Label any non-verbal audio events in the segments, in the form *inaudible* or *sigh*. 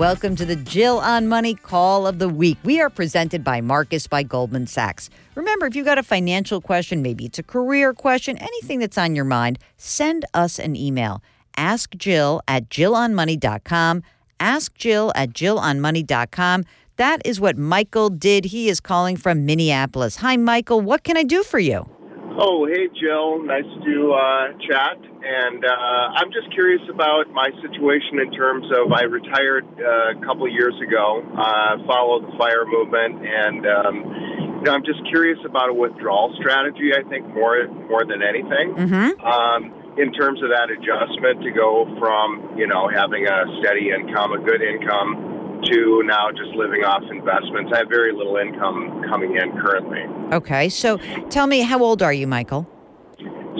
Welcome to the Jill on Money Call of the Week. We are presented by Marcus by Goldman Sachs. Remember, if you've got a financial question, maybe it's a career question, anything that's on your mind, send us an email. Ask Jill at jillonmoney.com. Ask Jill at jillonmoney.com. That is what Michael did. He is calling from Minneapolis. Hi, Michael. What can I do for you? Oh, hey, Jill. Nice to uh, chat. And uh, I'm just curious about my situation in terms of I retired uh, a couple years ago, uh, followed the fire movement, and um, you know, I'm just curious about a withdrawal strategy. I think more more than anything. Mm-hmm. Um, in terms of that adjustment to go from you know having a steady income, a good income, to now just living off investments. I have very little income coming in currently. Okay. So tell me, how old are you, Michael?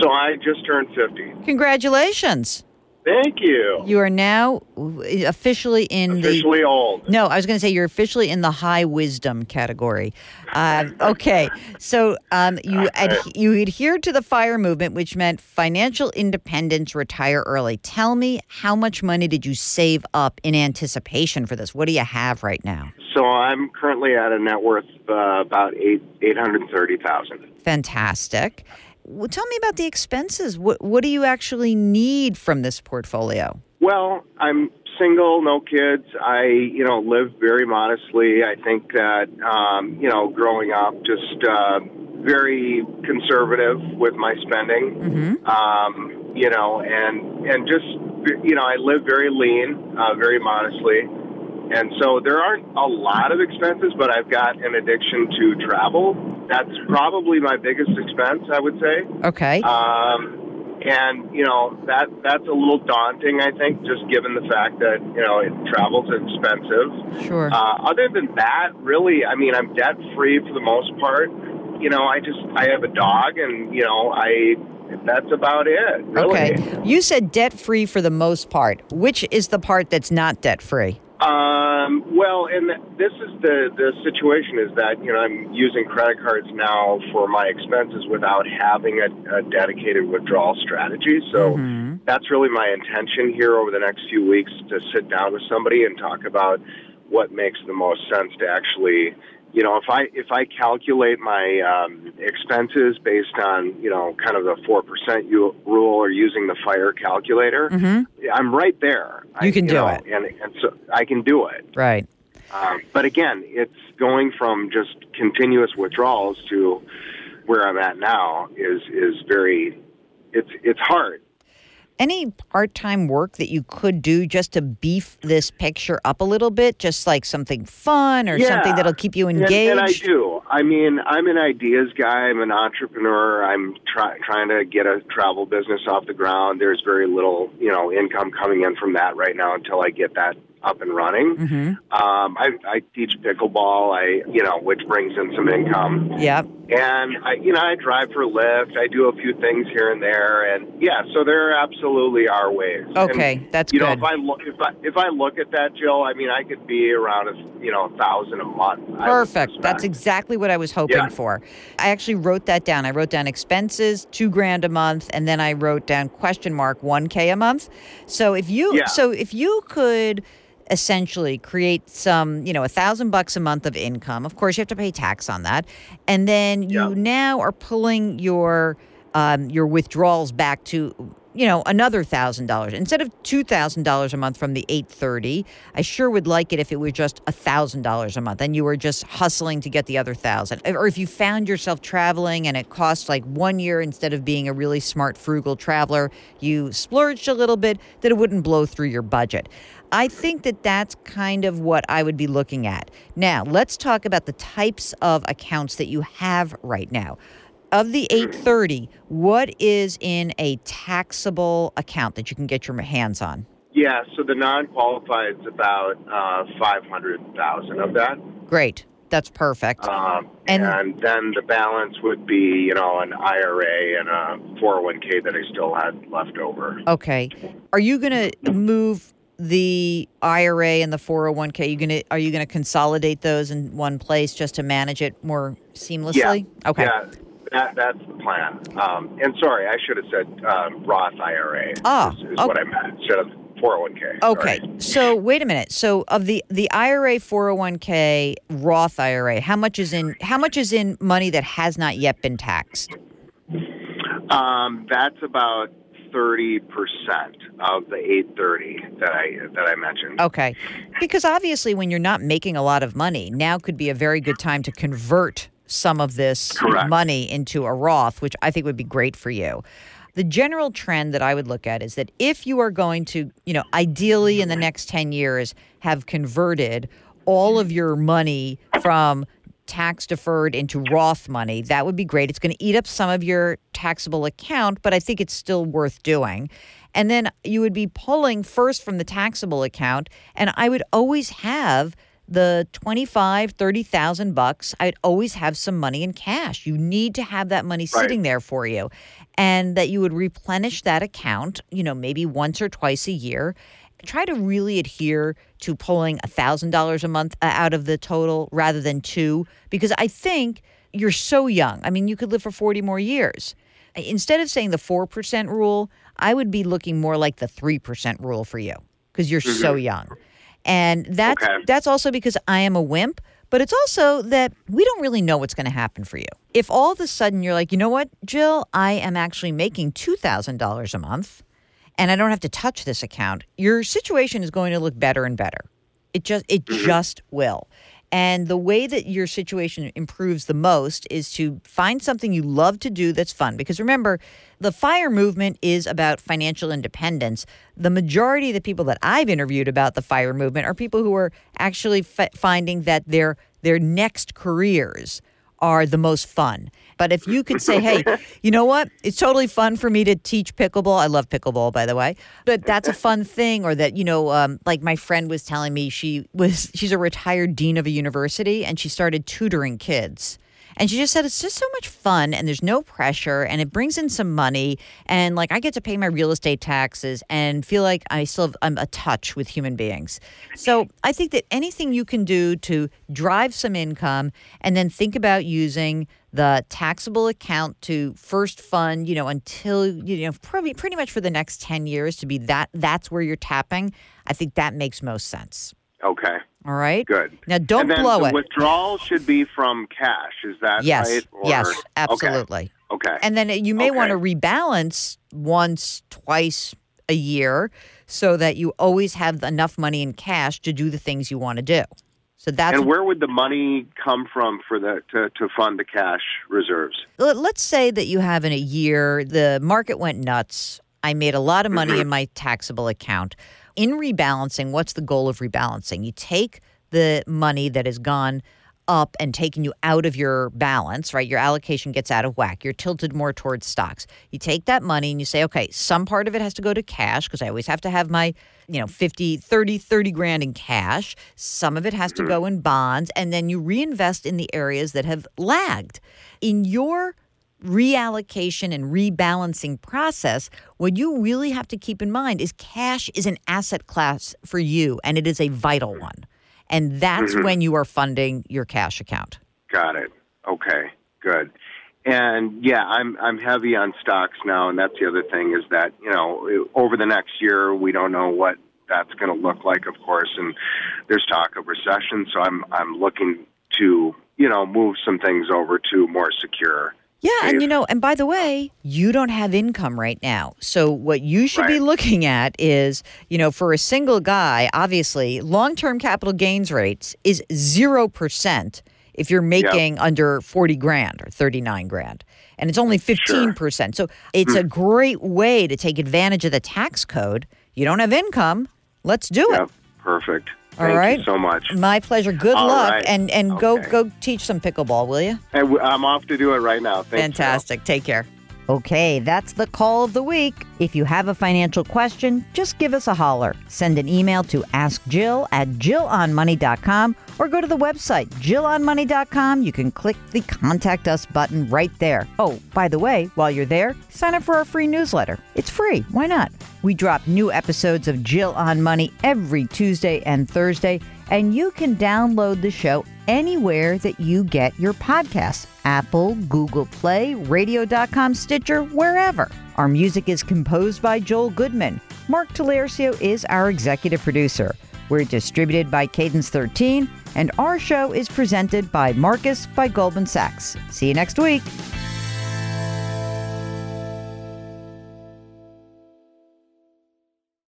So I just turned 50. Congratulations. Thank you. You are now officially in the. Officially old. No, I was going to say you're officially in the high wisdom category. Uh, *laughs* okay, so um, you ad- you adhered to the fire movement, which meant financial independence, retire early. Tell me, how much money did you save up in anticipation for this? What do you have right now? So I'm currently at a net worth uh, about eight eight hundred thirty thousand. Fantastic. Well, tell me about the expenses. What what do you actually need from this portfolio? Well, I'm single, no kids. I, you know, live very modestly. I think that, um, you know, growing up, just uh, very conservative with my spending. Mm-hmm. Um, you know, and and just, you know, I live very lean, uh, very modestly. And so there aren't a lot of expenses, but I've got an addiction to travel. That's probably my biggest expense, I would say. Okay. Um, and you know that that's a little daunting, I think, just given the fact that you know it, travel's expensive. Sure. Uh, other than that, really, I mean, I'm debt free for the most part. You know, I just I have a dog, and you know, I that's about it. Really. Okay. You said debt free for the most part. Which is the part that's not debt free? Um, well, and this is the the situation is that you know I'm using credit cards now for my expenses without having a, a dedicated withdrawal strategy. So Mhm. that's really my intention here over the next few weeks to sit down with somebody and talk about what makes the most sense to actually you know if i if i calculate my um, expenses based on you know kind of the four percent rule or using the fire calculator Mhm. i'm right there You I- can do know, it. and, and so i can do it Right. um, but again it's going from just continuous withdrawals to where i'm at now is is very it's it's hard Any part time work that you could do just to beef this picture up a little bit? Just like something fun or something that'll keep you And- engaged? And, I do. I mean, I'm an ideas guy. I'm an entrepreneur. I'm try, trying to get a travel business off the ground. There's very little, you know, income coming in from that right now until I get that up and running. Mm-hmm. Um, I, I teach pickleball. I, you know, which brings in some income. Yep. And I, you know, I drive for Lyft. I do a few things here and there, and yeah. So there absolutely are ways. And, Okay, that's you know, good. if I look, if I if I look at that, Jill, I mean, I could be around a you know a thousand a month. Perfect. That's exactly what I was hoping Yeah. for. I actually wrote that down. I wrote down expenses, two grand a month, and then I wrote down question mark one K a month. So if you Yeah. so if you could essentially create some, you know, a thousand bucks a month of income. Of course, you have to pay tax on that, and then you Yeah. now are pulling your um, your withdrawals back to you know another thousand dollars instead of two thousand dollars a month from the eight thirty. I sure would like it if it were just a thousand dollars a month and you were just hustling to get the other thousand, or if you found yourself traveling and it cost like one year instead of being a really smart frugal traveler, you splurged a little bit that it wouldn't blow through your budget. I think that that's kind of what I would be looking at. Now, let's talk about the types of accounts that you have right now. Of the 830, what is in a taxable account that you can get your hands on? Yeah. So the non-qualified is about uh, five hundred thousand of that. Great. That's perfect. Um, And- and, then the balance would be, you know, an IRA and a 401k that I still had left over. Okay. Are you going to move the IRA and the 401k? You going to are you going to consolidate those in one place just to manage it more seamlessly? Yeah. Okay. Yeah, that, that's the plan. Um, and sorry, I should have said um, Roth IRA. Ah, is, is okay. what I meant instead of 401k. Okay. sorry. So wait a minute. So of the the IRA 401k Roth IRA, how much is in how much is in money that has not yet been taxed? Um, that's about thirty percent of the eight thirty that I that I mentioned. Okay. Because obviously when you're not making a lot of money, now could be a very good time to convert some of this Correct. money into a Roth, which I think would be great for you. The general trend that I would look at is that if you are going to, you know, ideally in the next 10 years have converted all of your money from tax deferred into Roth money, that would be great. It's going to eat up some of your taxable account, but I think it's still worth doing. And then you would be pulling first from the taxable account, and I would always have the 25 30,000 bucks I'd always have some money in cash. You need to have that money Right. sitting there for you and that you would replenish that account you know maybe once or twice a year. Try to really adhere to pulling $1000 a month uh, out of the total rather than two because I think you're so young. I mean you could live for 40 more years. Instead of saying the 4% rule I would be looking more like the 3% rule for you because you're so young and that's Okay. that's also because I am a wimp, but it's also that we don't really know what's going to happen for you. If all of a sudden you're like, you know what, Jill, I am actually making two thousand dollars a month, and I don't have to touch this account, your situation is going to look better and better. It just it mm-hmm. just will. And the way that your situation improves the most is to find something you love to do that's fun. Because remember, the FIRE movement is about financial independence. The majority of the people that I've interviewed about the FIRE movement are people who are actually f- finding that their their next careers are the most fun. But if you could say, hey, you know what? It's totally fun for me to teach pickleball. I love pickleball, by the way. But that's a fun thing. Or that, you know, um, like my friend was telling me she was, she's a retired dean of a university and she started tutoring kids. And she just said it's just so much fun and there's no pressure and it brings in some money and like I get to pay my real estate taxes and feel like I still have, I'm a touch with human beings. So I think that anything you can do to drive some income and then think about using the taxable account to first fund, you know, until you know probably pretty much for the next 10 years to be that that's where you're tapping. I think that makes most sense. Okay, All right? good. Now don't blow the it. withdrawal should be from cash. Is that yes. right? Or- yes, absolutely. Okay. okay. And then you may want to rebalance once, twice a year so that you always have enough money in cash to do the things you want to do. So that's And where would the money come from for the to, to fund the cash reserves? let's say that you have in a year the market went nuts. I made a lot of money mm-hmm. in my taxable account. In rebalancing, what's the goal of rebalancing? You take the money that has gone up and taken you out of your balance, right? Your allocation gets out of whack. You're tilted more towards stocks. You take that money and you say, okay, some part of it has to go to cash because I always have to have my, you know, 50, 30, 30 grand in cash. Some of it has to mm-hmm. go in bonds. And then you reinvest in the areas that have lagged. In your reallocation and rebalancing process, what you really have to keep in mind is cash is an asset class for you and it is a vital mm-hmm. one. And that's mm-hmm. when you are funding your cash account. Got it. Okay, good. And yeah, I'm I'm heavy on stocks now, and that's the other thing is that you know over the next year we don't know what that's going to look like, of course, and there's talk of recession. So I'm I'm looking to you know move some things over to more secure. Yeah, and you know, and by the way, you don't have income right now. So what you should be looking at is, you know, for a single guy, obviously, long-term capital gains rates is 0% if you're making under 40 grand or 39 grand. And it's only 15%. So it's a Hmm. great way to take advantage of the tax code. You don't have income. Let's do it. Perfect. All Thank right. you so much. My pleasure. Good All luck right. and and go Okay. go teach some pickleball, will you? And I'm off to do it right now. Thanks. Fantastic. Take care. Okay, that's the call of the week. If you have a financial question, just give us a holler. Send an email to askjill at jillonmoney.com or go to the website jillonmoney.com. You can click the contact us button right there. Oh, by the way, while you're there, sign up for our free newsletter. It's free. Why not? We drop new episodes of Jill on Money every Tuesday and Thursday, and you can download the show anywhere that you get your podcasts Apple, Google Play, Radio.com, Stitcher, wherever. Our music is composed by Joel Goodman. Mark Talercio is our executive producer. We're distributed by Cadence 13, and our show is presented by Marcus by Goldman Sachs. See you next week.